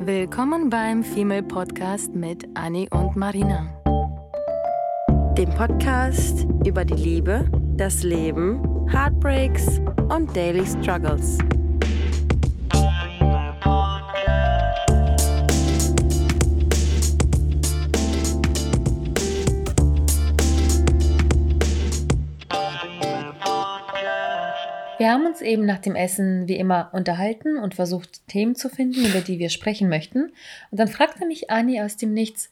Willkommen beim Female Podcast mit Annie und Marina. Dem Podcast über die Liebe, das Leben, Heartbreaks und Daily Struggles. Wir haben uns eben nach dem Essen wie immer unterhalten und versucht, Themen zu finden, über die wir sprechen möchten. Und dann fragte mich Anni aus dem Nichts,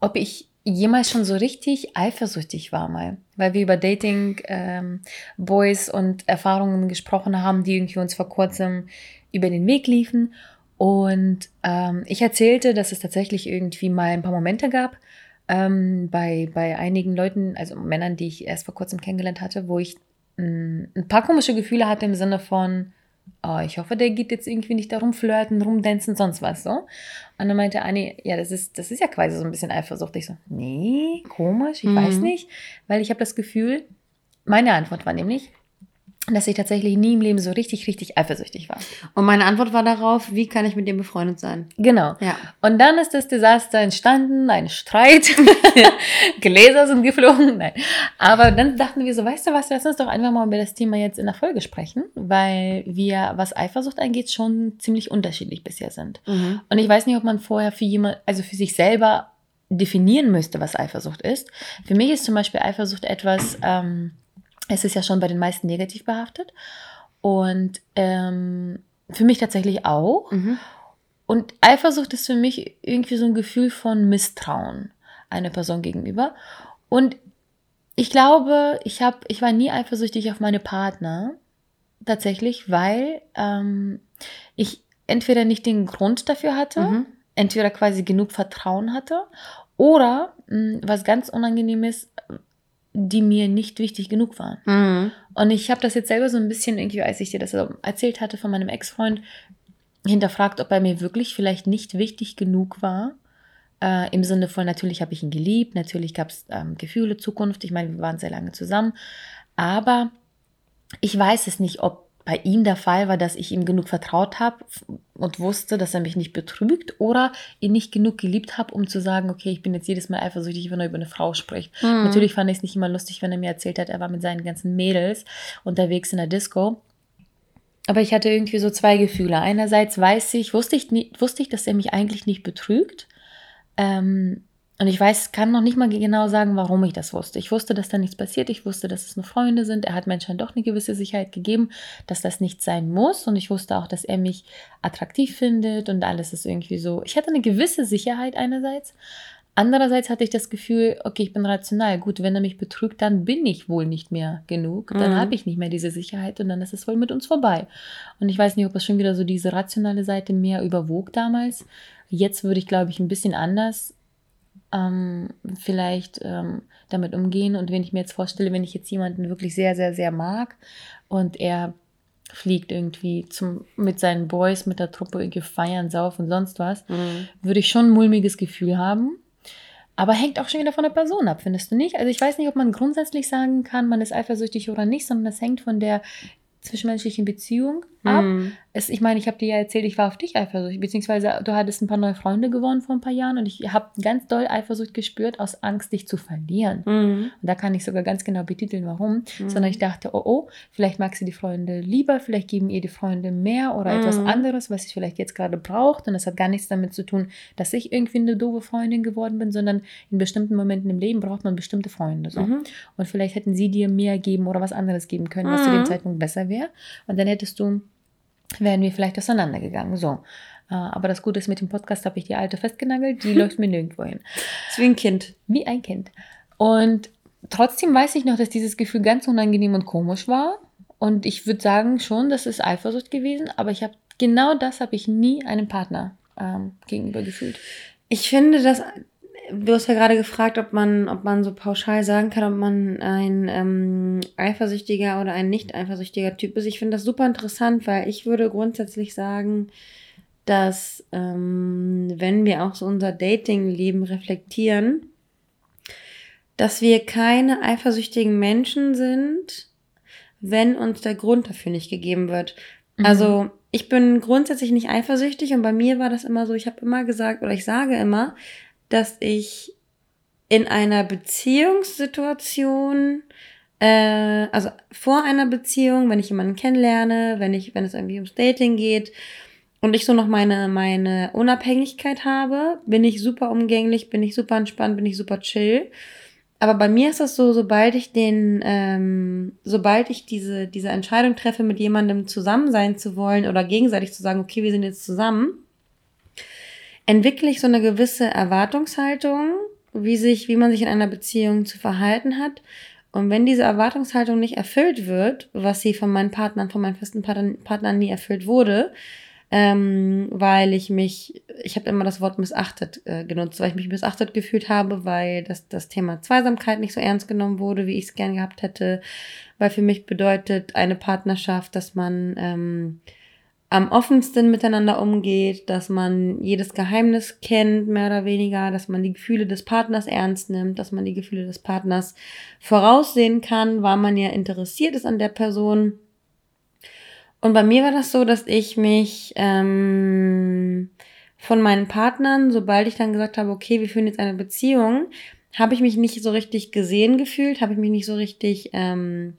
ob ich jemals schon so richtig eifersüchtig war mal, weil wir über Dating, ähm, Boys und Erfahrungen gesprochen haben, die irgendwie uns vor kurzem über den Weg liefen. Und ähm, ich erzählte, dass es tatsächlich irgendwie mal ein paar Momente gab ähm, bei, bei einigen Leuten, also Männern, die ich erst vor kurzem kennengelernt hatte, wo ich ein paar komische Gefühle hatte im Sinne von, oh, ich hoffe, der geht jetzt irgendwie nicht darum flirten, rumdancen, sonst was so. Und dann meinte Anni, ja, das ist, das ist ja quasi so ein bisschen Eifersucht. Ich so, nee, komisch, ich mhm. weiß nicht, weil ich habe das Gefühl, meine Antwort war nämlich, dass ich tatsächlich nie im Leben so richtig, richtig eifersüchtig war. Und meine Antwort war darauf, wie kann ich mit dem befreundet sein? Genau. Ja. Und dann ist das Desaster entstanden, ein Streit, Gläser sind geflogen. Nein. Aber dann dachten wir so, weißt du was, lass uns doch einfach mal über das Thema jetzt in der Folge sprechen, weil wir, was Eifersucht angeht, schon ziemlich unterschiedlich bisher sind. Mhm. Und ich weiß nicht, ob man vorher für jemand, also für sich selber definieren müsste, was Eifersucht ist. Für mich ist zum Beispiel Eifersucht etwas, ähm, es ist ja schon bei den meisten negativ behaftet. Und ähm, für mich tatsächlich auch. Mhm. Und Eifersucht ist für mich irgendwie so ein Gefühl von Misstrauen einer Person gegenüber. Und ich glaube, ich, hab, ich war nie eifersüchtig auf meine Partner. Tatsächlich, weil ähm, ich entweder nicht den Grund dafür hatte, mhm. entweder quasi genug Vertrauen hatte, oder mh, hm, was ganz unangenehm ist, die mir nicht wichtig genug waren. Mhm. Und ich habe das jetzt selber so ein bisschen irgendwie, als ich dir das erzählt hatte von meinem Ex-Freund, hinterfragt, ob er mir wirklich vielleicht nicht wichtig genug war. Äh, Im Sinne von, natürlich habe ich ihn geliebt, natürlich gab es ähm, Gefühle, Zukunft. Ich meine, wir waren sehr lange zusammen. Aber ich weiß es nicht, ob bei ihm der Fall war, dass ich ihm genug vertraut habe und wusste, dass er mich nicht betrügt oder ihn nicht genug geliebt habe, um zu sagen, okay, ich bin jetzt jedes Mal eifersüchtig, wenn er über eine Frau spricht. Mhm. Natürlich fand ich es nicht immer lustig, wenn er mir erzählt hat, er war mit seinen ganzen Mädels unterwegs in der Disco. Aber ich hatte irgendwie so zwei Gefühle. Einerseits weiß ich, wusste ich, wusste ich, dass er mich eigentlich nicht betrügt. Ähm, und ich weiß, kann noch nicht mal genau sagen, warum ich das wusste. Ich wusste, dass da nichts passiert. Ich wusste, dass es nur Freunde sind. Er hat mir anscheinend doch eine gewisse Sicherheit gegeben, dass das nicht sein muss. Und ich wusste auch, dass er mich attraktiv findet und alles ist irgendwie so. Ich hatte eine gewisse Sicherheit einerseits. Andererseits hatte ich das Gefühl, okay, ich bin rational. Gut, wenn er mich betrügt, dann bin ich wohl nicht mehr genug. Dann mhm. habe ich nicht mehr diese Sicherheit und dann ist es wohl mit uns vorbei. Und ich weiß nicht, ob es schon wieder so diese rationale Seite mehr überwog damals. Jetzt würde ich, glaube ich, ein bisschen anders ähm, vielleicht ähm, damit umgehen. Und wenn ich mir jetzt vorstelle, wenn ich jetzt jemanden wirklich sehr, sehr, sehr mag und er fliegt irgendwie zum, mit seinen Boys, mit der Truppe irgendwie feiern, saufen und sonst was, mhm. würde ich schon ein mulmiges Gefühl haben. Aber hängt auch schon wieder von der Person ab, findest du nicht? Also ich weiß nicht, ob man grundsätzlich sagen kann, man ist eifersüchtig oder nicht, sondern das hängt von der zwischenmenschlichen Beziehung ab. Mm. Es, ich meine, ich habe dir ja erzählt, ich war auf dich eifersüchtig, beziehungsweise du hattest ein paar neue Freunde gewonnen vor ein paar Jahren und ich habe ganz doll Eifersucht gespürt aus Angst, dich zu verlieren. Mm. Und da kann ich sogar ganz genau betiteln, warum. Mm. Sondern ich dachte, oh oh, vielleicht mag sie die Freunde lieber, vielleicht geben ihr die Freunde mehr oder etwas mhm. anderes, was sie vielleicht jetzt gerade braucht. Und das hat gar nichts damit zu tun, dass ich irgendwie eine doofe Freundin geworden bin, sondern in bestimmten Momenten im Leben braucht man bestimmte Freunde. So. -hmm. Und vielleicht hätten sie dir mehr geben oder was anderes geben können, was zu dem mhm. Zeitpunkt besser wäre. Und dann hättest du wären wir vielleicht auseinandergegangen. So. Äh, aber das Gute ist, mit dem Podcast habe ich die alte festgenagelt, die läuft mir nirgendwo hin. ist wie ein Kind. Wie ein Kind. Und trotzdem weiß ich noch, dass dieses Gefühl ganz unangenehm und komisch war. Und ich würde sagen schon, das ist Eifersucht gewesen, aber ich habe genau das habe ich nie einem Partner ähm, gegenüber gefühlt. Ich finde, dass du hast ja gerade gefragt, ob man, ob man so pauschal sagen kann, ob man ein ähm, eifersüchtiger oder ein nicht eifersüchtiger Typ ist. Ich finde das super interessant, weil ich würde grundsätzlich sagen, dass ähm, wenn wir auch so unser Dating-Leben reflektieren, dass wir keine eifersüchtigen Menschen sind, wenn uns der Grund dafür nicht gegeben wird. Mhm. Also ich bin grundsätzlich nicht eifersüchtig und bei mir war das immer so, ich habe immer gesagt oder ich sage immer, dass ich in einer Beziehungssituation, äh, also vor einer Beziehung, wenn ich jemanden kennenlerne, wenn ich, wenn es irgendwie ums Dating geht und ich so noch meine, meine Unabhängigkeit habe, bin ich super umgänglich, bin ich super entspannt, bin ich super chill. Aber bei mir ist das so, sobald ich den, ähm, sobald ich diese, diese Entscheidung treffe, mit jemandem zusammen sein zu wollen oder gegenseitig zu sagen, okay, wir sind jetzt zusammen, entwickle ich so eine gewisse Erwartungshaltung, wie sich, wie man sich in einer Beziehung zu verhalten hat. Und wenn diese Erwartungshaltung nicht erfüllt wird, was sie von meinen Partnern, von meinen festen Partnern nie erfüllt wurde, ähm, weil ich mich, ich habe immer das Wort missachtet äh, genutzt, weil ich mich missachtet gefühlt habe, weil das, das Thema Zweisamkeit nicht so ernst genommen wurde, wie ich es gern gehabt hätte, weil für mich bedeutet eine Partnerschaft, dass man ähm, am offensten miteinander umgeht, dass man jedes Geheimnis kennt, mehr oder weniger, dass man die Gefühle des Partners ernst nimmt, dass man die Gefühle des Partners voraussehen kann, weil man ja interessiert ist an der Person. Und bei mir war das so, dass ich mich ähm, von meinen Partnern, sobald ich dann gesagt habe, okay, wir führen jetzt eine Beziehung, habe ich mich nicht so richtig gesehen gefühlt, habe ich mich nicht so richtig, ähm,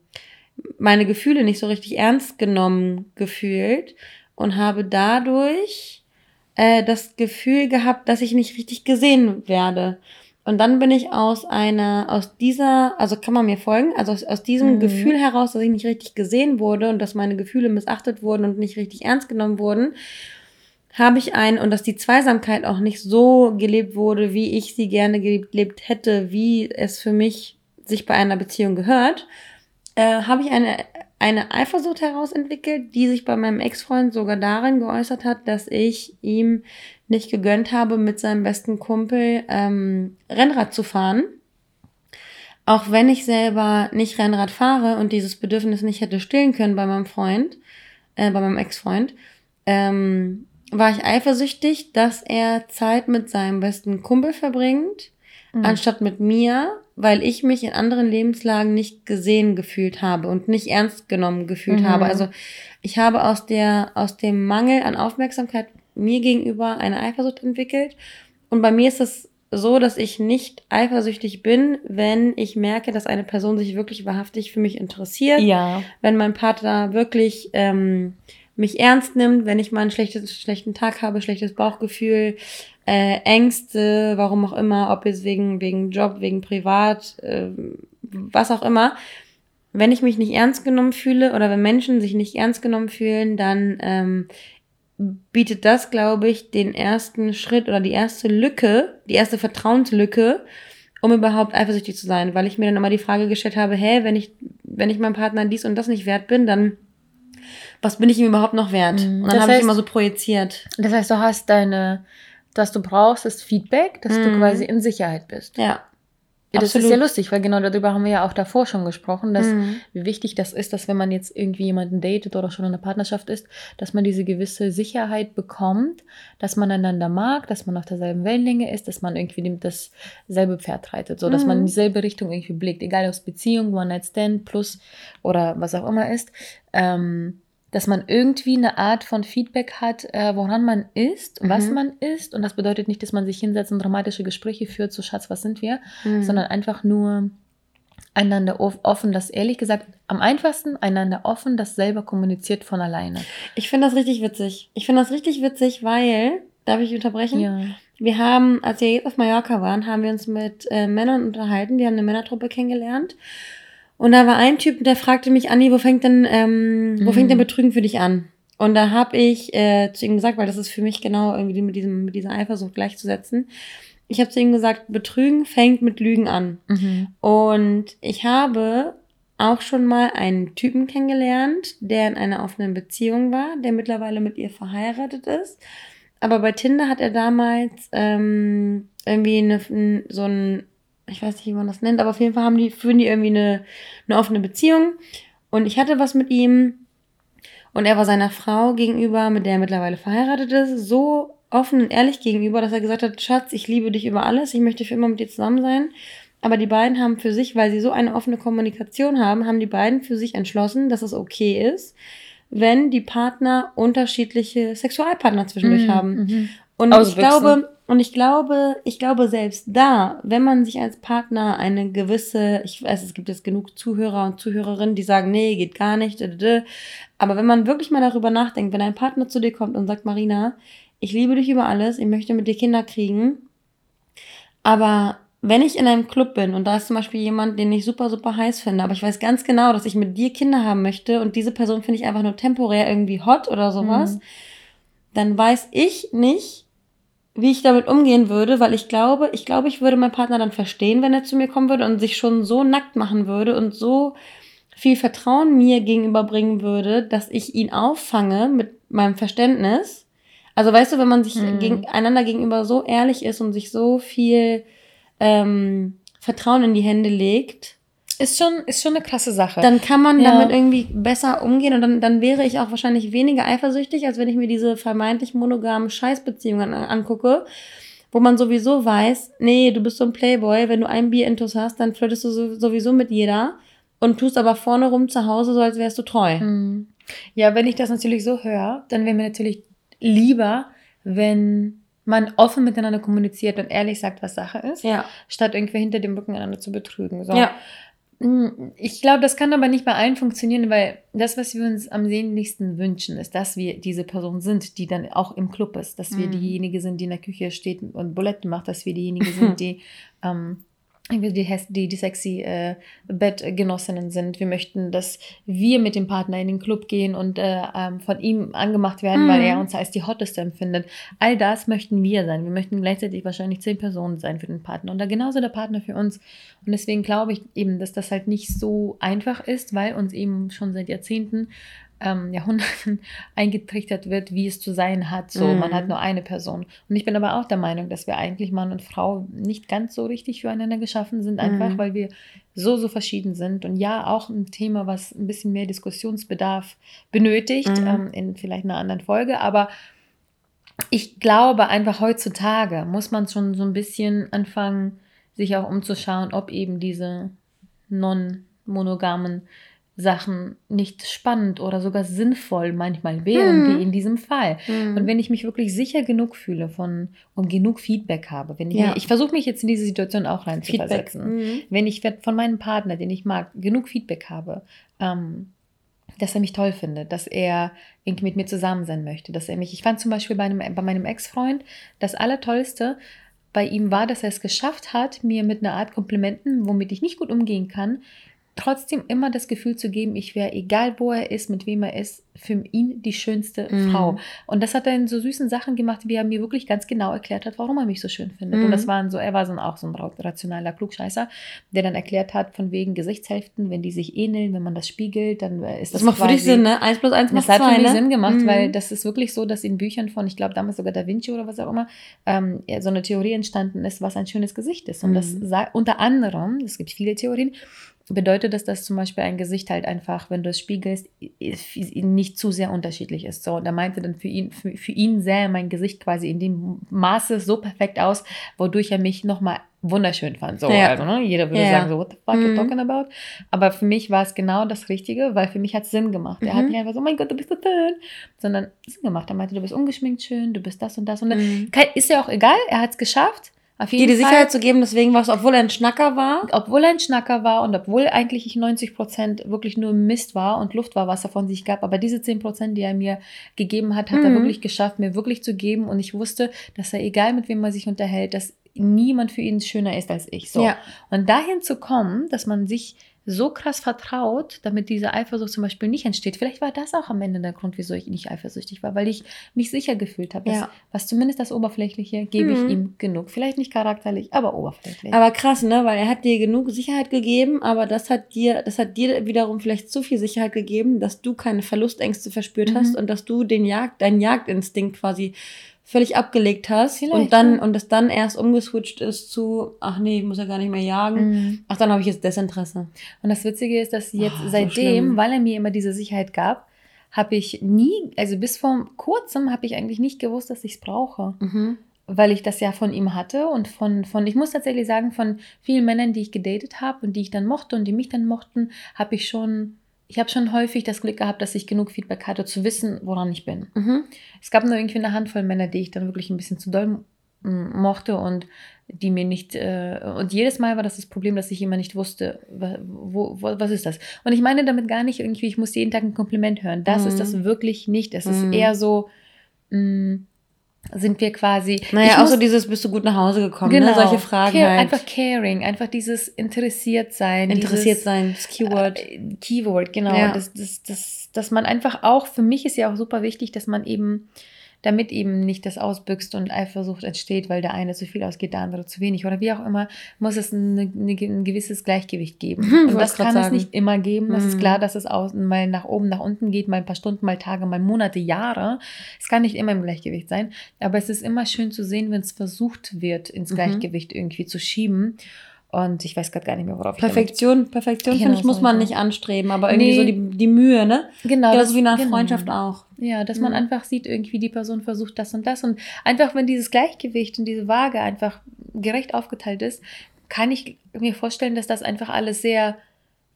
meine Gefühle nicht so richtig ernst genommen gefühlt und habe dadurch äh, das Gefühl gehabt, dass ich nicht richtig gesehen werde. Und dann bin ich aus einer, aus dieser, also kann man mir folgen, also aus, aus diesem mhm. Gefühl heraus, dass ich nicht richtig gesehen wurde und dass meine Gefühle missachtet wurden und nicht richtig ernst genommen wurden, habe ich ein, und dass die Zweisamkeit auch nicht so gelebt wurde, wie ich sie gerne gelebt hätte, wie es für mich sich bei einer Beziehung gehört, äh, habe ich eine, eine Eifersucht herausentwickelt, die sich bei meinem Ex-Freund sogar darin geäußert hat, dass ich ihm nicht gegönnt habe, mit seinem besten Kumpel ähm, Rennrad zu fahren. Auch wenn ich selber nicht Rennrad fahre und dieses Bedürfnis nicht hätte stillen können bei meinem Freund, äh, bei meinem Ex-Freund, ähm, war ich eifersüchtig, dass er Zeit mit seinem besten Kumpel verbringt, mhm. anstatt mit mir, weil ich mich in anderen Lebenslagen nicht gesehen gefühlt habe und nicht ernst genommen gefühlt mhm. habe. Also ich habe aus der, aus dem Mangel an Aufmerksamkeit mir gegenüber eine Eifersucht entwickelt. Und bei mir ist es so, dass ich nicht eifersüchtig bin, wenn ich merke, dass eine Person sich wirklich wahrhaftig für mich interessiert. Ja. Wenn mein Partner wirklich ähm, mich ernst nimmt, wenn ich mal einen schlechten Tag habe, schlechtes Bauchgefühl, äh, Ängste, warum auch immer, ob es wegen, wegen Job, wegen Privat, äh, was auch immer. Wenn ich mich nicht ernst genommen fühle oder wenn Menschen sich nicht ernst genommen fühlen, dann ähm, bietet das, glaube ich, den ersten Schritt oder die erste Lücke, die erste Vertrauenslücke, um überhaupt eifersüchtig zu sein, weil ich mir dann immer die Frage gestellt habe, hä, wenn ich, wenn ich meinem Partner dies und das nicht wert bin, dann was bin ich ihm überhaupt noch wert? Mhm. Und dann habe ich immer so projiziert. Das heißt, du hast deine, was du brauchst, ist Feedback, dass mhm. du quasi in Sicherheit bist. Ja. Ja, das Absolut. ist ja lustig, weil genau darüber haben wir ja auch davor schon gesprochen, dass mhm. wie wichtig das ist, dass wenn man jetzt irgendwie jemanden datet oder schon in einer Partnerschaft ist, dass man diese gewisse Sicherheit bekommt, dass man einander mag, dass man auf derselben Wellenlänge ist, dass man irgendwie dasselbe Pferd reitet, so dass mhm. man in dieselbe Richtung irgendwie blickt, egal ob es Beziehung, One Night Stand, Plus oder was auch immer ist. Ähm, dass man irgendwie eine Art von Feedback hat, äh, woran man ist, mhm. was man ist. Und das bedeutet nicht, dass man sich hinsetzt und dramatische Gespräche führt, so Schatz, was sind wir, mhm. sondern einfach nur einander offen, das ehrlich gesagt am einfachsten einander offen, das selber kommuniziert von alleine. Ich finde das richtig witzig. Ich finde das richtig witzig, weil, darf ich unterbrechen? Ja. Wir haben, als wir jetzt auf Mallorca waren, haben wir uns mit äh, Männern unterhalten, die haben eine Männertruppe kennengelernt. Und da war ein Typ, der fragte mich, Anni, wo fängt denn, ähm, wo fängt denn mhm. Betrügen für dich an? Und da habe ich äh, zu ihm gesagt, weil das ist für mich genau irgendwie mit diesem mit dieser Eifersucht gleichzusetzen. Ich habe zu ihm gesagt, Betrügen fängt mit Lügen an. Mhm. Und ich habe auch schon mal einen Typen kennengelernt, der in einer offenen Beziehung war, der mittlerweile mit ihr verheiratet ist. Aber bei Tinder hat er damals ähm, irgendwie eine, so ein ich weiß nicht, wie man das nennt, aber auf jeden Fall haben die, führen die irgendwie eine, eine offene Beziehung. Und ich hatte was mit ihm. Und er war seiner Frau gegenüber, mit der er mittlerweile verheiratet ist, so offen und ehrlich gegenüber, dass er gesagt hat, Schatz, ich liebe dich über alles, ich möchte für immer mit dir zusammen sein. Aber die beiden haben für sich, weil sie so eine offene Kommunikation haben, haben die beiden für sich entschlossen, dass es okay ist, wenn die Partner unterschiedliche Sexualpartner zwischendurch Mhm, haben. mhm. Und ich Auswüchsen. glaube, und ich glaube, ich glaube selbst da, wenn man sich als Partner eine gewisse, ich weiß, es gibt jetzt genug Zuhörer und Zuhörerinnen, die sagen, nee, geht gar nicht, aber wenn man wirklich mal darüber nachdenkt, wenn ein Partner zu dir kommt und sagt, Marina, ich liebe dich über alles, ich möchte mit dir Kinder kriegen, aber wenn ich in einem Club bin und da ist zum Beispiel jemand, den ich super, super heiß finde, aber ich weiß ganz genau, dass ich mit dir Kinder haben möchte und diese Person finde ich einfach nur temporär irgendwie hot oder sowas, Mhm. dann weiß ich nicht, wie ich damit umgehen würde, weil ich glaube, ich glaube, ich würde meinen Partner dann verstehen, wenn er zu mir kommen würde und sich schon so nackt machen würde und so viel Vertrauen mir gegenüberbringen würde, dass ich ihn auffange mit meinem Verständnis. Also weißt du, wenn man sich Mhm. gegen, einander gegenüber so ehrlich ist und sich so viel ähm, Vertrauen in die Hände legt, Ist schon, ist schon eine krasse Sache. dann kann man Ja. damit irgendwie besser umgehen und dann, dann wäre ich auch wahrscheinlich weniger eifersüchtig, als wenn ich mir diese vermeintlich monogamen Scheißbeziehungen an, angucke, wo man sowieso weiß, nee, du bist so ein Playboy, wenn du ein Bier intus hast, dann flirtest du so, sowieso mit jeder und tust aber vorne rum zu Hause so, als wärst du treu. Mhm. Ja, wenn ich das natürlich so höre, dann wäre mir natürlich lieber, wenn man offen miteinander kommuniziert und ehrlich sagt, was Sache ist, Ja. statt irgendwie hinter dem Rücken einander zu betrügen. So. Ja. Mm, Ich glaube, das kann aber nicht bei allen funktionieren, weil das, was wir uns am sehnlichsten wünschen, ist, dass wir diese Person sind, die dann auch im Club ist, dass wir Mhm. diejenige sind, die in der Küche steht und Buletten macht, dass wir diejenige sind, die ähm, die, die, die sexy äh, Bettgenossinnen sind. Wir möchten, dass wir mit dem Partner in den Club gehen und äh, ähm, von ihm angemacht werden, weil Mhm. er uns als die hotteste empfindet. All das möchten wir sein. Wir möchten gleichzeitig wahrscheinlich zehn Personen sein für den Partner und da genauso der Partner für uns. Und deswegen glaube ich eben, dass das halt nicht so einfach ist, weil uns eben schon seit Jahrzehnten, ähm, Jahrhunderten eingetrichtert wird, wie es zu sein hat. So, Mhm. man hat nur eine Person. Und ich bin aber auch der Meinung, dass wir eigentlich Mann und Frau nicht ganz so richtig füreinander geschaffen sind, einfach Mhm. weil wir so, so verschieden sind. Und ja, auch ein Thema, was ein bisschen mehr Diskussionsbedarf benötigt, Mhm. ähm, in vielleicht einer anderen Folge, aber ich glaube einfach heutzutage muss man schon so ein bisschen anfangen, sich auch umzuschauen, ob eben diese non-monogamen Sachen nicht spannend oder sogar sinnvoll manchmal wären, Mhm. wie in diesem Fall. Mhm. Und wenn ich mich wirklich sicher genug fühle von und genug Feedback habe, wenn ich, Ja. ich versuche mich jetzt in diese Situation auch rein Feedback. zu versetzen Mhm. wenn ich von meinem Partner, den ich mag, genug Feedback habe, ähm, dass er mich toll findet, dass er irgendwie mit mir zusammen sein möchte, dass er mich, ich fand zum Beispiel bei, einem, bei meinem Ex-Freund, das Allertollste bei ihm war, dass er es geschafft hat, mir mit einer Art Komplimenten, womit ich nicht gut umgehen kann, trotzdem immer das Gefühl zu geben, ich wäre, egal wo er ist, mit wem er ist, für ihn die schönste Mhm. Frau. Und das hat er in so süßen Sachen gemacht, wie er mir wirklich ganz genau erklärt hat, warum er mich so schön findet. Mhm. Und das waren so, er war so ein, auch so ein ra- rationaler Klugscheißer, der dann erklärt hat, von wegen Gesichtshälften, wenn die sich ähneln, wenn man das spiegelt, dann ist das, Das macht für dich Sinn, ne? Eins plus eins macht das hat zwei, für mich ne? Sinn gemacht, Mhm. weil das ist wirklich so, dass in Büchern von, ich glaube damals sogar Da Vinci oder was auch immer, ähm, so eine Theorie entstanden ist, was ein schönes Gesicht ist. Und das Mhm. unter anderem, es gibt viele Theorien, bedeutet das, dass zum Beispiel ein Gesicht halt einfach, wenn du es spiegelst, nicht zu sehr unterschiedlich ist. So, und er meinte dann für ihn, für, für ihn sähe mein Gesicht quasi in dem Maße so perfekt aus, wodurch er mich nochmal wunderschön fand. So, Ja. also, ne? Jeder würde Ja. sagen, so, what the fuck you Mhm. talking about? Aber für mich war es genau das Richtige, weil für mich hat es Sinn gemacht. Er hat Mhm. nicht einfach so, mein Gott, du bist so schön, sondern Sinn gemacht. Er meinte, du bist ungeschminkt schön, du bist das und das. Und dann, Mhm. Ist ja auch egal, er hat es geschafft. Auf Dir jeden die Fall. Sicherheit zu geben, deswegen war es, obwohl er ein Schnacker war. obwohl er ein Schnacker war und obwohl eigentlich ich 90 Prozent wirklich nur Mist war und Luft war, was er von sich gab, aber diese 10 Prozent, die er mir gegeben hat, hat er Mhm. wirklich geschafft, mir wirklich zu geben und ich wusste, dass er, egal mit wem man sich unterhält, dass niemand für ihn schöner ist als ich. So. Ja. Und dahin zu kommen, dass man sich so krass vertraut, damit diese Eifersucht zum Beispiel nicht entsteht. Vielleicht war das auch am Ende der Grund, wieso ich nicht eifersüchtig war, weil ich mich sicher gefühlt habe, dass, Ja. was zumindest das Oberflächliche gebe Mhm. ich ihm genug. Vielleicht nicht charakterlich, aber oberflächlich. Aber krass, ne? Weil er hat dir genug Sicherheit gegeben, aber das hat dir, das hat dir wiederum vielleicht zu viel Sicherheit gegeben, dass du keine Verlustängste verspürt Mhm. hast und dass du den Jagd, deinen Jagdinstinkt quasi völlig abgelegt hast Vielleicht, und dann ja. und das dann erst umgeswitcht ist zu, ach nee, ich muss ja gar nicht mehr jagen. Mhm. Ach, dann habe ich jetzt Desinteresse. Und das Witzige ist, dass jetzt Oh, so seitdem, schlimm. weil er mir immer diese Sicherheit gab, habe ich nie, also bis vor kurzem habe ich eigentlich nicht gewusst, dass ich es brauche. Mhm. Weil ich das ja von ihm hatte und von, von, ich muss tatsächlich sagen, von vielen Männern, die ich gedatet habe und die ich dann mochte und die mich dann mochten, habe ich schon ich habe schon häufig das Glück gehabt, dass ich genug Feedback hatte, zu wissen, woran ich bin. Mhm. Es gab nur irgendwie eine Handvoll Männer, die ich dann wirklich ein bisschen zu doll mm, mochte und die mir nicht, äh, und jedes Mal war das das Problem, dass ich immer nicht wusste, wo, wo, was ist das? Und ich meine damit gar nicht irgendwie, ich muss jeden Tag ein Kompliment hören. Das Mhm. ist das wirklich nicht. Es Mhm. ist eher so, mh, sind wir quasi. Naja, auch muss- so dieses, bist du gut nach Hause gekommen, ne? Solche Fragen Care, halt. Einfach caring, einfach dieses interessiert sein. Interessiert dieses, sein, das Keyword. äh, Keyword, genau. Ja. Das, das, das, dass man einfach auch, für mich ist ja auch super wichtig, dass man eben, damit eben nicht das ausbüchst und Eifersucht entsteht, weil der eine zu viel ausgeht, der andere zu wenig oder wie auch immer, muss es eine, eine, ein gewisses Gleichgewicht geben. Und das kann es sagen. nicht immer geben. Das ist Hm. klar, dass es aus, mal nach oben, nach unten geht, mal ein paar Stunden, mal Tage, mal Monate, Jahre. Es kann nicht immer im Gleichgewicht sein, aber es ist immer schön zu sehen, wenn es versucht wird, ins Mhm. Gleichgewicht irgendwie zu schieben. Und ich weiß gerade gar nicht mehr, worauf ich damit Perfektion, Perfektion, Genau, finde ich, muss man so. nicht anstreben, aber irgendwie Nee. so die, die Mühe, ne? Genau, Genauso das- wie in einer genau. Freundschaft auch. Ja, dass man Mhm. einfach sieht, irgendwie die Person versucht das und das. Und einfach, wenn dieses Gleichgewicht und diese Waage einfach gerecht aufgeteilt ist, kann ich mir vorstellen, dass das einfach alles sehr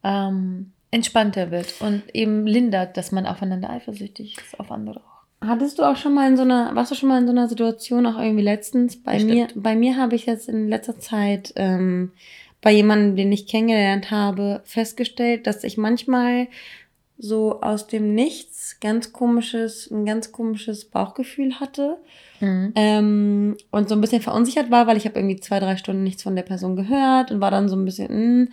ähm, entspannter wird und eben lindert, dass man aufeinander eifersüchtig ist, auf andere auch. Hattest du auch schon mal in so einer, warst du schon mal in so einer Situation, auch irgendwie letztens? Bei Bestimmt. mir, bei mir habe ich jetzt in letzter Zeit ähm, bei jemandem, den ich kennengelernt habe, festgestellt, dass ich manchmal so aus dem Nichts ganz komisches, ein ganz komisches Bauchgefühl hatte. Ähm, und so ein bisschen verunsichert war, weil ich habe irgendwie zwei, drei Stunden nichts von der Person gehört und war dann so ein bisschen, mm.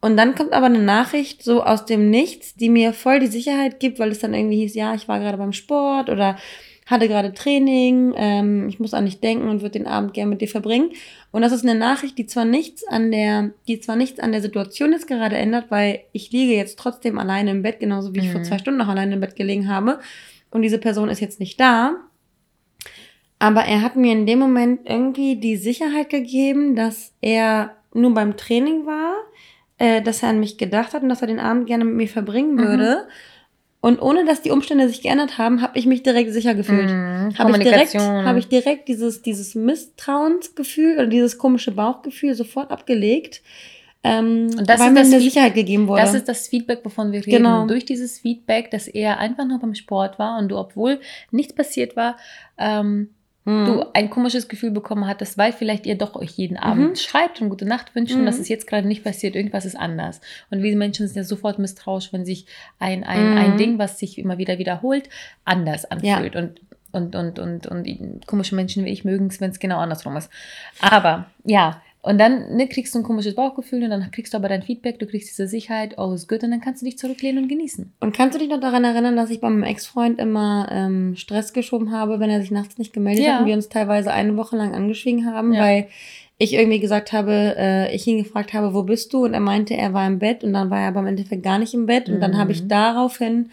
Und dann kommt aber eine Nachricht so aus dem Nichts, die mir voll die Sicherheit gibt, weil es dann irgendwie hieß, ja, ich war gerade beim Sport oder hatte gerade Training, ähm, ich muss an dich denken und würde den Abend gerne mit dir verbringen. Und das ist eine Nachricht, die zwar nichts an der, die zwar nichts an der Situation jetzt gerade ändert, weil ich liege jetzt trotzdem alleine im Bett, genauso wie ich vor Mhm. zwei Stunden noch alleine im Bett gelegen habe. Und diese Person ist jetzt nicht da. Aber er hat mir in dem Moment irgendwie die Sicherheit gegeben, dass er nur beim Training war, äh, dass er an mich gedacht hat und dass er den Abend gerne mit mir verbringen Mhm. würde. Und ohne dass die Umstände sich geändert haben, habe ich mich direkt sicher gefühlt. Mhm. Habe ich direkt, habe ich direkt dieses, dieses Misstrauensgefühl oder dieses komische Bauchgefühl sofort abgelegt, ähm, weil mir eine Sicherheit gegeben wurde. Das ist das Feedback, wovon wir reden. Genau. Durch dieses Feedback, dass er einfach nur beim Sport war und du, obwohl nichts passiert war, ähm, Hm. du ein komisches Gefühl bekommen hattest, weil vielleicht ihr doch euch jeden Abend Mhm. schreibt und gute Nacht wünscht und Mhm. das ist jetzt gerade nicht passiert, irgendwas ist anders. Und wir Menschen sind ja sofort misstrauisch, wenn sich ein, ein, Mhm. ein Ding, was sich immer wieder wiederholt, anders anfühlt. Und, und, und, und, und komische Menschen wie ich mögen es, wenn es genau andersrum ist. Aber ja, und dann ne, kriegst du ein komisches Bauchgefühl und dann kriegst du aber dein Feedback, du kriegst diese Sicherheit, alles gut und dann kannst du dich zurücklehnen und genießen. Und kannst du dich noch daran erinnern, dass ich bei meinem Ex-Freund immer ähm, Stress geschoben habe, wenn er sich nachts nicht gemeldet Ja. hat und wir uns teilweise eine Woche lang angeschwiegen haben, Ja. weil ich irgendwie gesagt habe, äh, ich ihn gefragt habe, wo bist du? Und er meinte, er war im Bett und dann war er aber im Endeffekt gar nicht im Bett. Und dann Mhm. habe ich daraufhin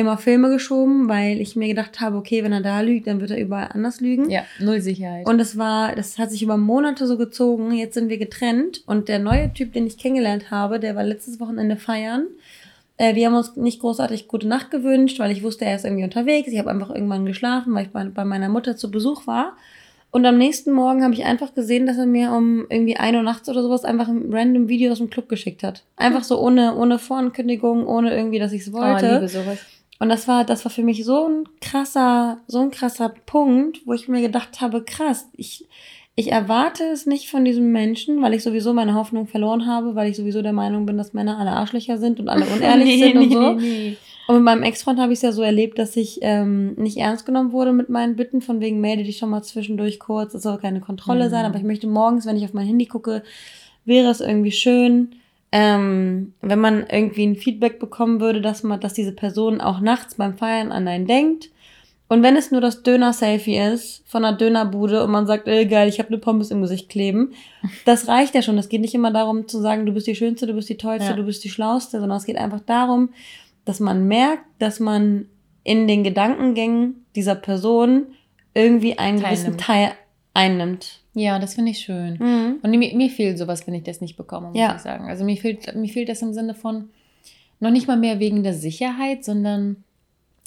immer Filme geschoben, weil ich mir gedacht habe, okay, wenn er da lügt, dann wird er überall anders lügen. Ja, null Sicherheit. Und es war, das hat sich über Monate so gezogen. Jetzt sind wir getrennt und der neue Typ, den ich kennengelernt habe, der war letztes Wochenende feiern. Äh, wir haben uns nicht großartig gute Nacht gewünscht, weil ich wusste, er ist irgendwie unterwegs. Ich habe einfach irgendwann geschlafen, weil ich bei, bei meiner Mutter zu Besuch war. Und am nächsten Morgen habe ich einfach gesehen, dass er mir um irgendwie 1 Uhr nachts oder sowas einfach ein random Video aus dem Club geschickt hat. Einfach so ohne, ohne Vorankündigung, ohne irgendwie, dass ich es oh, wollte. liebe sowas. Und das war, das war für mich so ein krasser, so ein krasser Punkt, wo ich mir gedacht habe, krass, ich, ich erwarte es nicht von diesem Menschen, weil ich sowieso meine Hoffnung verloren habe, weil ich sowieso der Meinung bin, dass Männer alle Arschlöcher sind und alle unehrlich sind und so. nee. Und mit meinem Ex-Freund habe ich es ja so erlebt, dass ich ähm, nicht ernst genommen wurde mit meinen Bitten, von wegen melde dich schon mal zwischendurch kurz, es soll keine Kontrolle Mhm. sein, aber ich möchte morgens, wenn ich auf mein Handy gucke, wäre es irgendwie schön, ähm, wenn man irgendwie ein Feedback bekommen würde, dass man, dass diese Person auch nachts beim Feiern an einen denkt. Und wenn es nur das Döner-Selfie ist von einer Dönerbude und man sagt, ey, geil, ich habe eine Pommes im Gesicht kleben, das reicht ja schon. Es geht nicht immer darum zu sagen, du bist die Schönste, du bist die Tollste, Ja. du bist die Schlauste, sondern es geht einfach darum, dass man merkt, dass man in den Gedankengängen dieser Person irgendwie einen gewissen Teilnimmt. Teil einnimmt. Ja, das finde ich schön. Mhm. Und mir, mir fehlt sowas, wenn ich das nicht bekomme, muss Ja. ich sagen. Also mir fehlt, mir fehlt das im Sinne von noch nicht mal mehr wegen der Sicherheit, sondern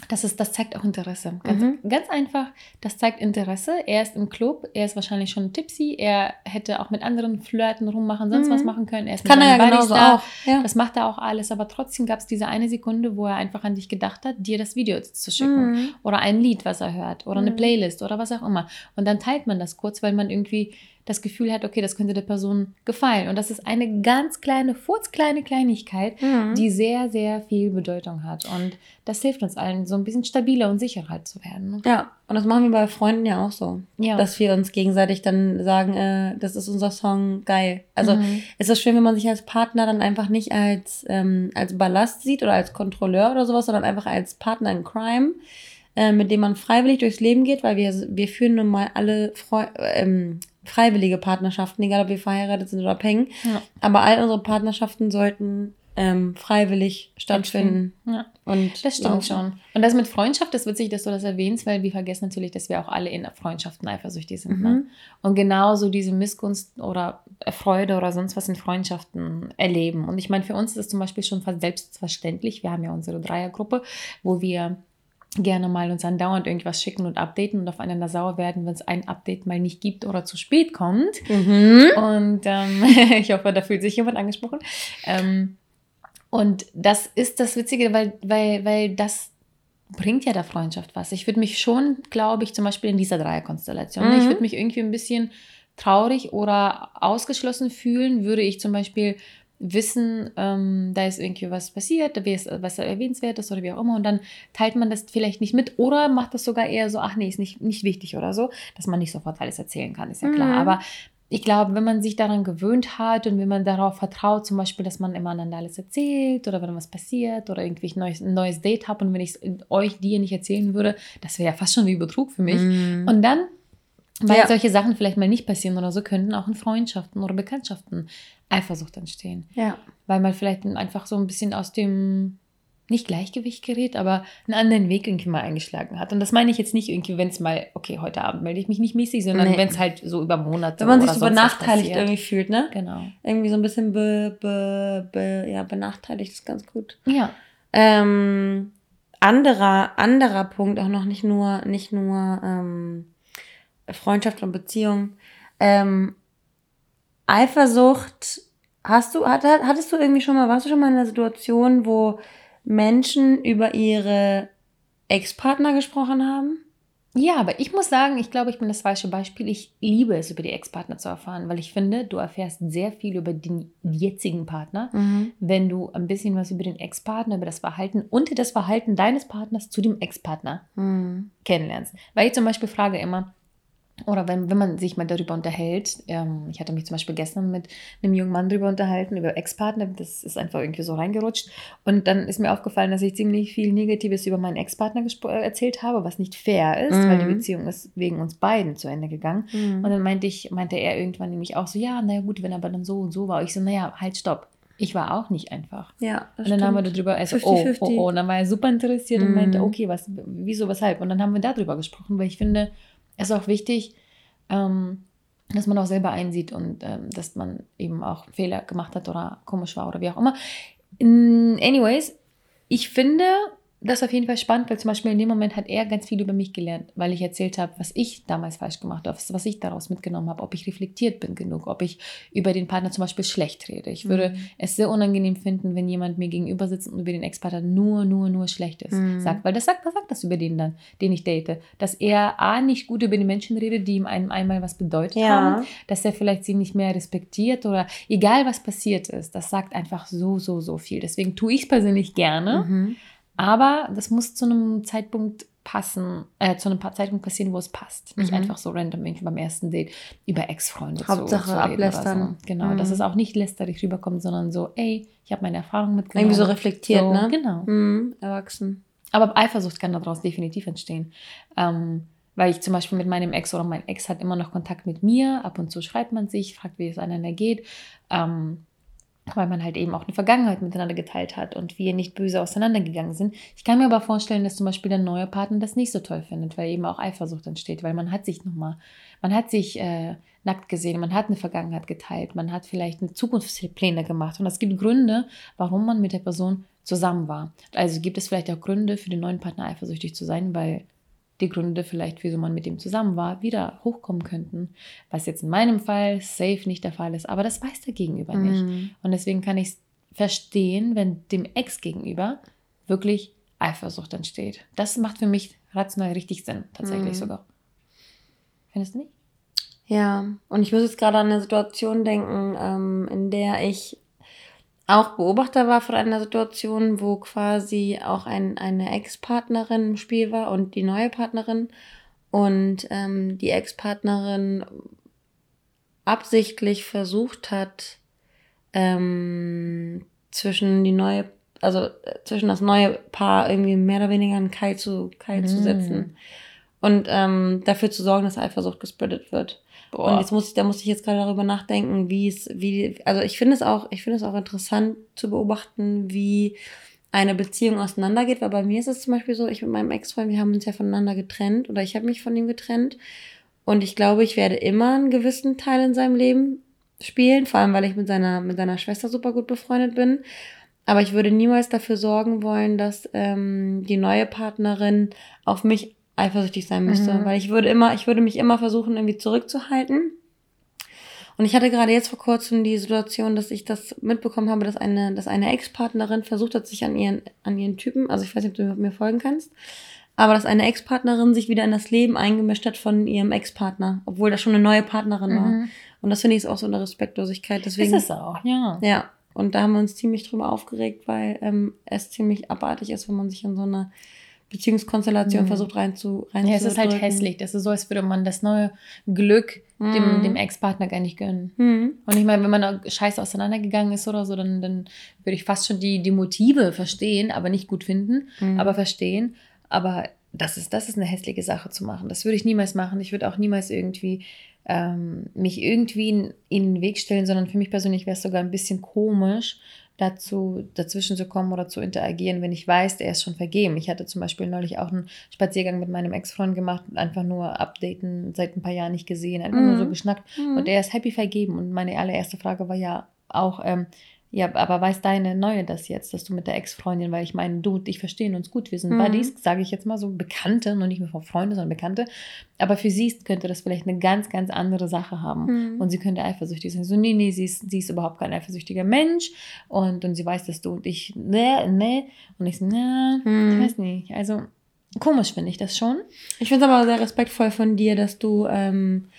das, ist, das zeigt auch Interesse. Ganz, Mhm. ganz einfach, das zeigt Interesse. Er ist im Club, er ist wahrscheinlich schon tipsy, er hätte auch mit anderen flirten, rummachen, sonst Mhm. was machen können. Er ist Kann mit er ja genauso auch. Ja. Das macht er auch alles, aber trotzdem gab es diese eine Sekunde, wo er einfach an dich gedacht hat, dir das Video zu schicken. Mhm. Oder ein Lied, was er hört. Oder eine Mhm. Playlist oder was auch immer. Und dann teilt man das kurz, weil man irgendwie das Gefühl hat, okay, das könnte der Person gefallen. Und das ist eine ganz kleine, furzkleine Kleinigkeit, Mhm. die sehr, sehr viel Bedeutung hat. Und das hilft uns allen, so ein bisschen stabiler und sicherer halt zu werden. ne? Ja, und das machen wir bei Freunden ja auch so. Ja. Dass wir uns gegenseitig dann sagen, äh, das ist unser Song, geil. Also Mhm. ist es schön, wenn man sich als Partner dann einfach nicht als, ähm, als Ballast sieht oder als Kontrolleur oder sowas, sondern einfach als Partner in Crime, äh, mit dem man freiwillig durchs Leben geht, weil wir, wir führen nun mal alle Freu ähm, freiwillige Partnerschaften, egal ob wir verheiratet sind oder abhängen. Ja. Aber all unsere Partnerschaften sollten ähm, freiwillig stattfinden. Ja. Und Das stimmt laufen. schon. Und das mit Freundschaft, das ist witzig, dass du das erwähnst, weil wir vergessen natürlich, dass wir auch alle in Freundschaften eifersüchtig sind. Ne? Mhm. Und genauso diese Missgunst oder Freude oder sonst was in Freundschaften erleben. Und ich meine, für uns ist es zum Beispiel schon fast selbstverständlich. Wir haben ja unsere Dreiergruppe, wo wir gerne mal uns andauernd irgendwas schicken und updaten und aufeinander sauer werden, wenn es ein Update mal nicht gibt oder zu spät kommt. Mhm. Und ähm, ich hoffe, da fühlt sich jemand angesprochen. Ähm, und das ist das Witzige, weil, weil, weil das bringt ja der Freundschaft was. Ich würde mich schon, glaube ich, zum Beispiel in dieser Dreierkonstellation, Mhm. ich würde mich irgendwie ein bisschen traurig oder ausgeschlossen fühlen, würde ich zum Beispiel wissen, ähm, da ist irgendwie was passiert, was erwähnenswert ist oder wie auch immer und dann teilt man das vielleicht nicht mit oder macht das sogar eher so, ach nee, ist nicht, nicht wichtig oder so, dass man nicht sofort alles erzählen kann, ist ja klar. Mhm. Aber ich glaube, wenn man sich daran gewöhnt hat und wenn man darauf vertraut, zum Beispiel, dass man immer einander alles erzählt oder wenn was passiert oder irgendwie ein neues, ein neues Date habe und wenn ich euch, dir nicht erzählen würde, das wäre ja fast schon wie Betrug für mich. Mhm. Und dann, weil Ja. solche Sachen vielleicht mal nicht passieren oder so, könnten auch in Freundschaften oder Bekanntschaften Eifersucht entstehen. ja. Weil man vielleicht einfach so ein bisschen aus dem, nicht Gleichgewicht gerät, aber einen anderen Weg irgendwie mal eingeschlagen hat. Und das meine ich jetzt nicht irgendwie, wenn es mal, okay, heute Abend melde ich mich nicht mäßig, sondern Nee. wenn es halt so über Monate Wenn man sich so benachteiligt irgendwie fühlt, ne? Genau. Irgendwie so ein bisschen be, be, be, ja, benachteiligt ist ganz gut. Ja. Ähm, anderer, anderer Punkt, auch noch nicht nur, nicht nur ähm, Freundschaft und Beziehung. Ähm, Eifersucht, hast du, hat, hat- hattest du irgendwie schon mal, warst du schon mal in einer Situation, wo Menschen über ihre Ex-Partner gesprochen haben? Ja, aber ich muss sagen, ich glaube, ich bin das falsche Beispiel. Ich liebe es, über die Ex-Partner zu erfahren, weil ich finde, du erfährst sehr viel über den jetzigen Partner, wenn du ein bisschen was über den Ex-Partner, über das Verhalten und das Verhalten deines Partners zu dem Ex-Partner Mhm. kennenlernst. Weil ich zum Beispiel frage immer, oder wenn, wenn man sich mal darüber unterhält, ähm, ich hatte mich zum Beispiel gestern mit einem jungen Mann darüber unterhalten, über Ex-Partner, das ist einfach irgendwie so reingerutscht. Und dann ist mir aufgefallen, dass ich ziemlich viel Negatives über meinen Ex-Partner äh, erzählt habe, was nicht fair ist, weil die Mhm. Beziehung ist wegen uns beiden zu Ende gegangen. Und dann meinte ich, meinte er irgendwann nämlich auch so, ja, naja gut, wenn er aber dann so und so war. Ich so, naja, halt, stopp. Ich war auch nicht einfach. Ja, das Und dann haben wir stimmt. darüber, also, oh, 50-50. oh, oh, und dann war er super interessiert und meinte, Mhm. okay, was, wieso, weshalb? Und dann haben wir darüber gesprochen, weil ich finde, ist auch wichtig, ähm, dass man auch selber einsieht und ähm, dass man eben auch Fehler gemacht hat oder komisch war oder wie auch immer. Mm, Anyways, ich finde das auf jeden Fall spannend, weil zum Beispiel in dem Moment hat er ganz viel über mich gelernt, weil ich erzählt habe, was ich damals falsch gemacht habe, was ich daraus mitgenommen habe, ob ich reflektiert bin genug, ob ich über den Partner zum Beispiel schlecht rede. Ich würde Mhm. es sehr unangenehm finden, wenn jemand mir gegenüber sitzt und über den Ex-Partner nur, nur, nur Schlechtes Mhm. sagt. Weil das sagt, was sagt das über den dann, den ich date? Dass er A, nicht gut über die Menschen redet, die ihm einem einmal was bedeutet Ja. haben, dass er vielleicht sie nicht mehr respektiert oder egal was passiert ist, das sagt einfach so, so, so viel. Deswegen tue ich es persönlich gerne, Mhm. Aber das muss zu einem Zeitpunkt passen, äh, zu einem Zeitpunkt passieren, wo es passt. Nicht Mhm. einfach so random irgendwie beim ersten Date über Ex-Freunde Hauptsache zu, zu ablästern. So. Genau, Mhm. dass es auch nicht lästerig rüberkommt, sondern so, ey, ich habe meine Erfahrung mitgenommen. Irgendwie so reflektiert, So, ne? Genau. Mhm. Erwachsen. Aber Eifersucht kann daraus definitiv entstehen. Ähm, weil ich zum Beispiel mit meinem Ex oder mein Ex hat immer noch Kontakt mit mir. Ab und zu schreibt man sich, fragt, wie es einander geht. Ähm, weil man halt eben auch eine Vergangenheit miteinander geteilt hat und wir nicht böse auseinandergegangen sind. Ich kann mir aber vorstellen, dass zum Beispiel der neue Partner das nicht so toll findet, weil eben auch Eifersucht entsteht, weil man hat sich nochmal, man hat sich äh, nackt gesehen, man hat eine Vergangenheit geteilt, man hat vielleicht eine Zukunftspläne gemacht und es gibt Gründe, warum man mit der Person zusammen war. Also gibt es vielleicht auch Gründe für den neuen Partner eifersüchtig zu sein, weil die Gründe vielleicht, wieso man mit dem zusammen war, wieder hochkommen könnten. Was jetzt in meinem Fall safe nicht der Fall ist. Aber das weiß der Gegenüber Mhm. nicht. Und deswegen kann ich es verstehen, wenn dem Ex gegenüber wirklich Eifersucht entsteht. Das macht für mich rational richtig Sinn, tatsächlich Mhm. sogar. Findest du nicht? Ja, und ich muss jetzt gerade an eine Situation denken, ähm, in der ich auch Beobachter war von einer Situation, wo quasi auch ein, eine Ex-Partnerin im Spiel war und die neue Partnerin. Und ähm, die Ex-Partnerin absichtlich versucht hat, ähm, zwischen die neue, also äh, zwischen das neue Paar irgendwie mehr oder weniger einen Keil zu, Keil zu Mm. setzen. Und ähm, dafür zu sorgen, dass Eifersucht gespreadet wird. Und jetzt muss ich, da muss ich jetzt gerade darüber nachdenken, wie es, wie, also ich finde es auch, ich finde es auch interessant zu beobachten, wie eine Beziehung auseinandergeht, weil bei mir ist es zum Beispiel so, ich mit meinem Ex-Freund, wir haben uns ja voneinander getrennt oder ich habe mich von ihm getrennt und ich glaube, ich werde immer einen gewissen Teil in seinem Leben spielen, vor allem weil ich mit seiner, mit seiner Schwester super gut befreundet bin. Aber ich würde niemals dafür sorgen wollen, dass ähm, die neue Partnerin auf mich eifersüchtig sein müsste, Mhm. weil ich würde immer, ich würde mich immer versuchen, irgendwie zurückzuhalten. Und ich hatte gerade jetzt vor kurzem die Situation, dass ich das mitbekommen habe, dass eine, dass eine Ex-Partnerin versucht hat, sich an ihren, an ihren Typen, also ich weiß nicht, ob du mir folgen kannst, aber dass eine Ex-Partnerin sich wieder in das Leben eingemischt hat von ihrem Ex-Partner, obwohl das schon eine neue Partnerin war. Mhm. Und das finde ich ist auch so eine Respektlosigkeit. Deswegen, Ist es auch, ja. ja. Und da haben wir uns ziemlich drüber aufgeregt, weil ähm, es ziemlich abartig ist, wenn man sich in so eine Beziehungskonstellation Mhm. versucht reinzu, Ja, es ist halt hässlich. Das ist so, als würde man das neue Glück dem, Mhm. dem Ex-Partner gar nicht gönnen. Mhm. Und ich meine, wenn man scheiße auseinandergegangen ist oder so, dann, dann würde ich fast schon die, die Motive verstehen, aber nicht gut finden, Mhm. aber verstehen. Aber das ist, das ist eine hässliche Sache zu machen. Das würde ich niemals machen. Ich würde auch niemals irgendwie ähm, mich irgendwie in, in den Weg stellen, sondern für mich persönlich wäre es sogar ein bisschen komisch, dazu dazwischen zu kommen oder zu interagieren, wenn ich weiß, der ist schon vergeben. Ich hatte zum Beispiel neulich auch einen Spaziergang mit meinem Ex-Freund gemacht, einfach nur updaten, seit ein paar Jahren nicht gesehen, einfach nur Mhm. so geschnackt. Mhm. Und er ist happy vergeben. Und meine allererste Frage war ja auch, ähm, ja, aber weiß deine Neue das jetzt, dass du mit der Ex-Freundin, weil ich meine, du und ich verstehen uns gut, wir sind Mhm. Buddies, sage ich jetzt mal so, Bekannte, noch nicht mehr von Freunde, sondern Bekannte. Aber für sie könnte das vielleicht eine ganz, ganz andere Sache haben. Mhm. Und sie könnte eifersüchtig sein. So, nee, nee, sie ist, sie ist überhaupt kein eifersüchtiger Mensch. Und, und sie weiß, dass du und ich, ne, ne. Und ich so, na, Mhm. ich weiß nicht. Also, komisch finde ich das schon. Ich finde es aber sehr respektvoll von dir, dass du ähm,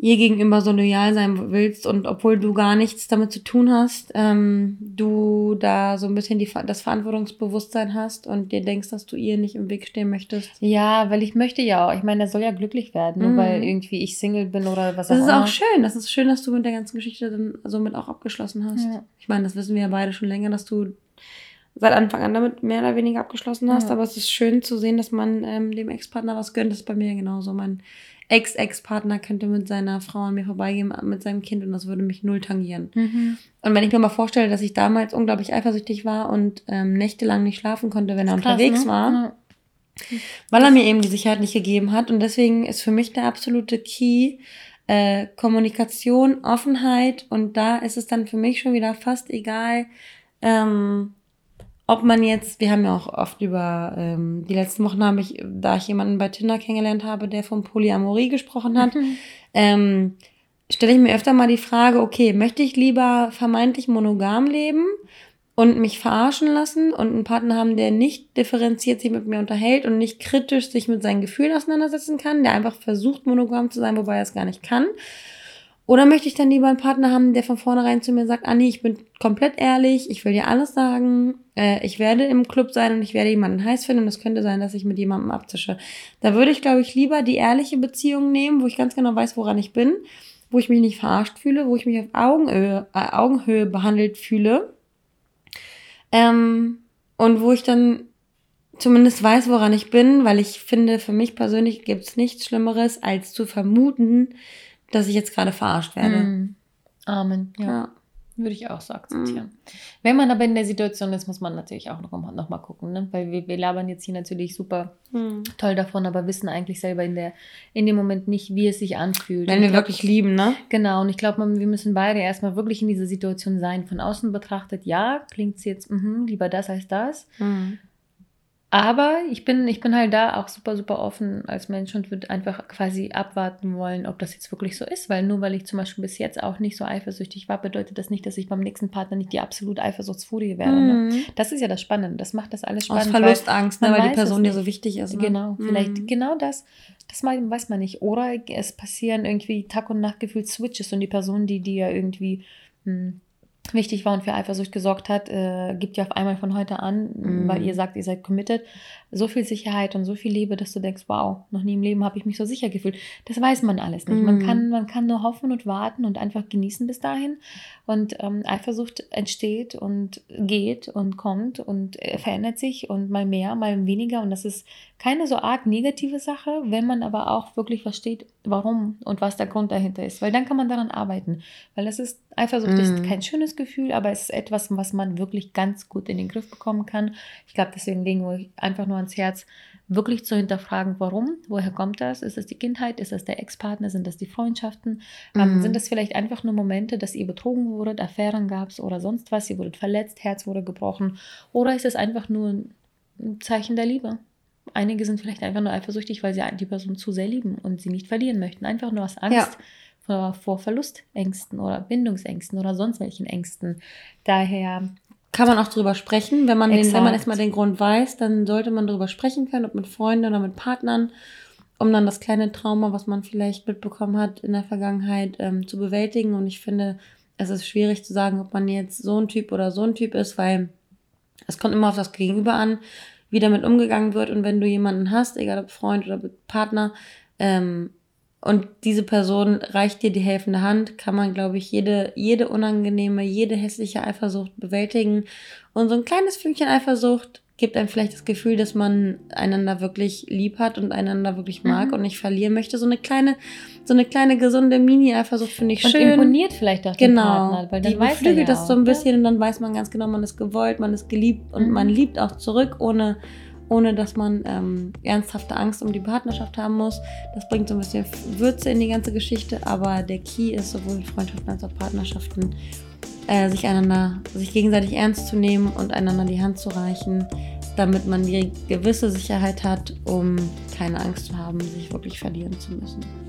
ihr gegenüber so loyal sein willst und obwohl du gar nichts damit zu tun hast, ähm, du da so ein bisschen die, das Verantwortungsbewusstsein hast und dir denkst, dass du ihr nicht im Weg stehen möchtest. Ja, weil ich möchte ja auch, ich meine, er soll ja glücklich werden, nur Mhm. weil irgendwie ich Single bin oder was Das auch ist immer. auch schön. Das ist schön, dass du mit der ganzen Geschichte dann somit auch abgeschlossen hast. Ja. Ich meine, das wissen wir ja beide schon länger, dass du seit Anfang an damit mehr oder weniger abgeschlossen hast. Ja. Aber es ist schön zu sehen, dass man ähm, dem Ex-Partner was gönnt. Das ist bei mir genauso. Mein Ex-Ex-Partner könnte mit seiner Frau an mir vorbeigehen, mit seinem Kind und das würde mich null tangieren. Mhm. Und wenn ich mir mal vorstelle, dass ich damals unglaublich eifersüchtig war und ähm, nächtelang nicht schlafen konnte, wenn er Krass, unterwegs ne? war, Ja. weil er mir eben die Sicherheit nicht gegeben hat. Und deswegen ist für mich der absolute Key äh, Kommunikation, Offenheit. Und da ist es dann für mich schon wieder fast egal, ähm, ob man jetzt, wir haben ja auch oft über, ähm, die letzten Wochen habe ich, da ich jemanden bei Tinder kennengelernt habe, der von Polyamorie gesprochen hat, Mhm. ähm, stelle ich mir öfter mal die Frage, okay, möchte ich lieber vermeintlich monogam leben und mich verarschen lassen und einen Partner haben, der nicht differenziert sich mit mir unterhält und nicht kritisch sich mit seinen Gefühlen auseinandersetzen kann, der einfach versucht, monogam zu sein, wobei er es gar nicht kann? Oder möchte ich dann lieber einen Partner haben, der von vornherein zu mir sagt, Anni, ich bin komplett ehrlich, ich will dir alles sagen, äh, ich werde im Club sein und ich werde jemanden heiß finden und es könnte sein, dass ich mit jemandem abzische. Da würde ich, glaube ich, lieber die ehrliche Beziehung nehmen, wo ich ganz genau weiß, woran ich bin, wo ich mich nicht verarscht fühle, wo ich mich auf Augenhöhe, äh, Augenhöhe behandelt fühle ähm, und wo ich dann zumindest weiß, woran ich bin, weil ich finde, für mich persönlich gibt es nichts Schlimmeres, als zu vermuten, dass ich jetzt gerade verarscht werde. Mhm. Amen. Ja. Ja. Würde ich auch so akzeptieren. Mhm. Wenn man aber in der Situation ist, muss man natürlich auch noch, noch mal gucken, ne? weil wir, wir labern jetzt hier natürlich super mhm. toll davon, aber wissen eigentlich selber in, der, in dem Moment nicht, wie es sich anfühlt. Wenn wir glaub, wirklich lieben, ne? Genau, und ich glaube, wir müssen beide erstmal wirklich in dieser Situation sein. Von außen betrachtet, ja, klingt es jetzt mh, lieber das als das. Aber ich bin, ich bin halt da auch super, super offen als Mensch und würde einfach quasi abwarten wollen, ob das jetzt wirklich so ist. Weil nur weil ich zum Beispiel bis jetzt auch nicht so eifersüchtig war, bedeutet das nicht, dass ich beim nächsten Partner nicht die absolute Eifersuchtsfurie wäre. Ne? Mhm. Ne? Das ist ja das Spannende. Das macht das alles spannend. Aus Verlustangst, ne, weil die Person dir so wichtig ist. Ne? Genau, mhm. vielleicht genau das. Das weiß man nicht. Oder es passieren irgendwie Tag und Nacht gefühlt Switches und die Person, die dir irgendwie mh, hm, wichtig war und für Eifersucht gesorgt hat, äh, gibt ihr auf einmal von heute an, mm. weil ihr sagt, ihr seid committed, so viel Sicherheit und so viel Liebe, dass du denkst, wow, noch nie im Leben habe ich mich so sicher gefühlt. Das weiß man alles nicht. Mm. Man, kann, man kann nur hoffen und warten und einfach genießen bis dahin. Und ähm, Eifersucht entsteht und geht und kommt und äh, verändert sich und mal mehr, mal weniger. Und das ist keine so arg negative Sache, wenn man aber auch wirklich versteht, warum und was der Grund dahinter ist. Weil dann kann man daran arbeiten. Weil das ist, Eifersucht mm. ist kein schönes Gefühl, aber es ist etwas, was man wirklich ganz gut in den Griff bekommen kann. Ich glaube, deswegen legen wir einfach nur ans Herz, wirklich zu hinterfragen, warum, woher kommt das? Ist das die Kindheit? Ist das der Ex-Partner? Sind das die Freundschaften? Ähm, mhm. sind das vielleicht einfach nur Momente, dass ihr betrogen wurdet, Affären gab es oder sonst was? Ihr wurdet verletzt, Herz wurde gebrochen? Oder ist es einfach nur ein Zeichen der Liebe? Einige sind vielleicht einfach nur eifersüchtig, weil sie die Person zu sehr lieben und sie nicht verlieren möchten. Einfach nur aus Angst ja. vor, Verlustängsten oder Bindungsängsten oder sonst welchen Ängsten. Daher kann man auch drüber sprechen. Wenn man, den, wenn man erstmal den Grund weiß, dann sollte man drüber sprechen können, ob mit Freunden oder mit Partnern, um dann das kleine Trauma, was man vielleicht mitbekommen hat in der Vergangenheit, ähm, zu bewältigen. Und ich finde, es ist schwierig zu sagen, ob man jetzt so ein Typ oder so ein Typ ist, weil es kommt immer auf das Gegenüber an, wie damit umgegangen wird. Und wenn du jemanden hast, egal ob Freund oder Partner, ähm, und diese Person reicht dir die helfende Hand, kann man, glaube ich, jede, jede unangenehme, jede hässliche Eifersucht bewältigen. Und so ein kleines Fünkchen Eifersucht gibt einem vielleicht das Gefühl, dass man einander wirklich lieb hat und einander wirklich mag mhm. und nicht verlieren möchte. So eine kleine, so eine kleine gesunde Mini-Eifersucht finde ich und schön. imponiert vielleicht auch genau. den Partner, weil dann die weiß beflügelt ja das so ein bisschen ja. und dann weiß man ganz genau, man ist gewollt, man ist geliebt und mhm. man liebt auch zurück, ohne ohne dass man ähm, ernsthafte Angst um die Partnerschaft haben muss. Das bringt so ein bisschen Würze in die ganze Geschichte, aber der Key ist sowohl in Freundschaften als auch Partnerschaften, äh, sich einander, sich gegenseitig ernst zu nehmen und einander die Hand zu reichen, damit man die gewisse Sicherheit hat, um keine Angst zu haben, sich wirklich verlieren zu müssen.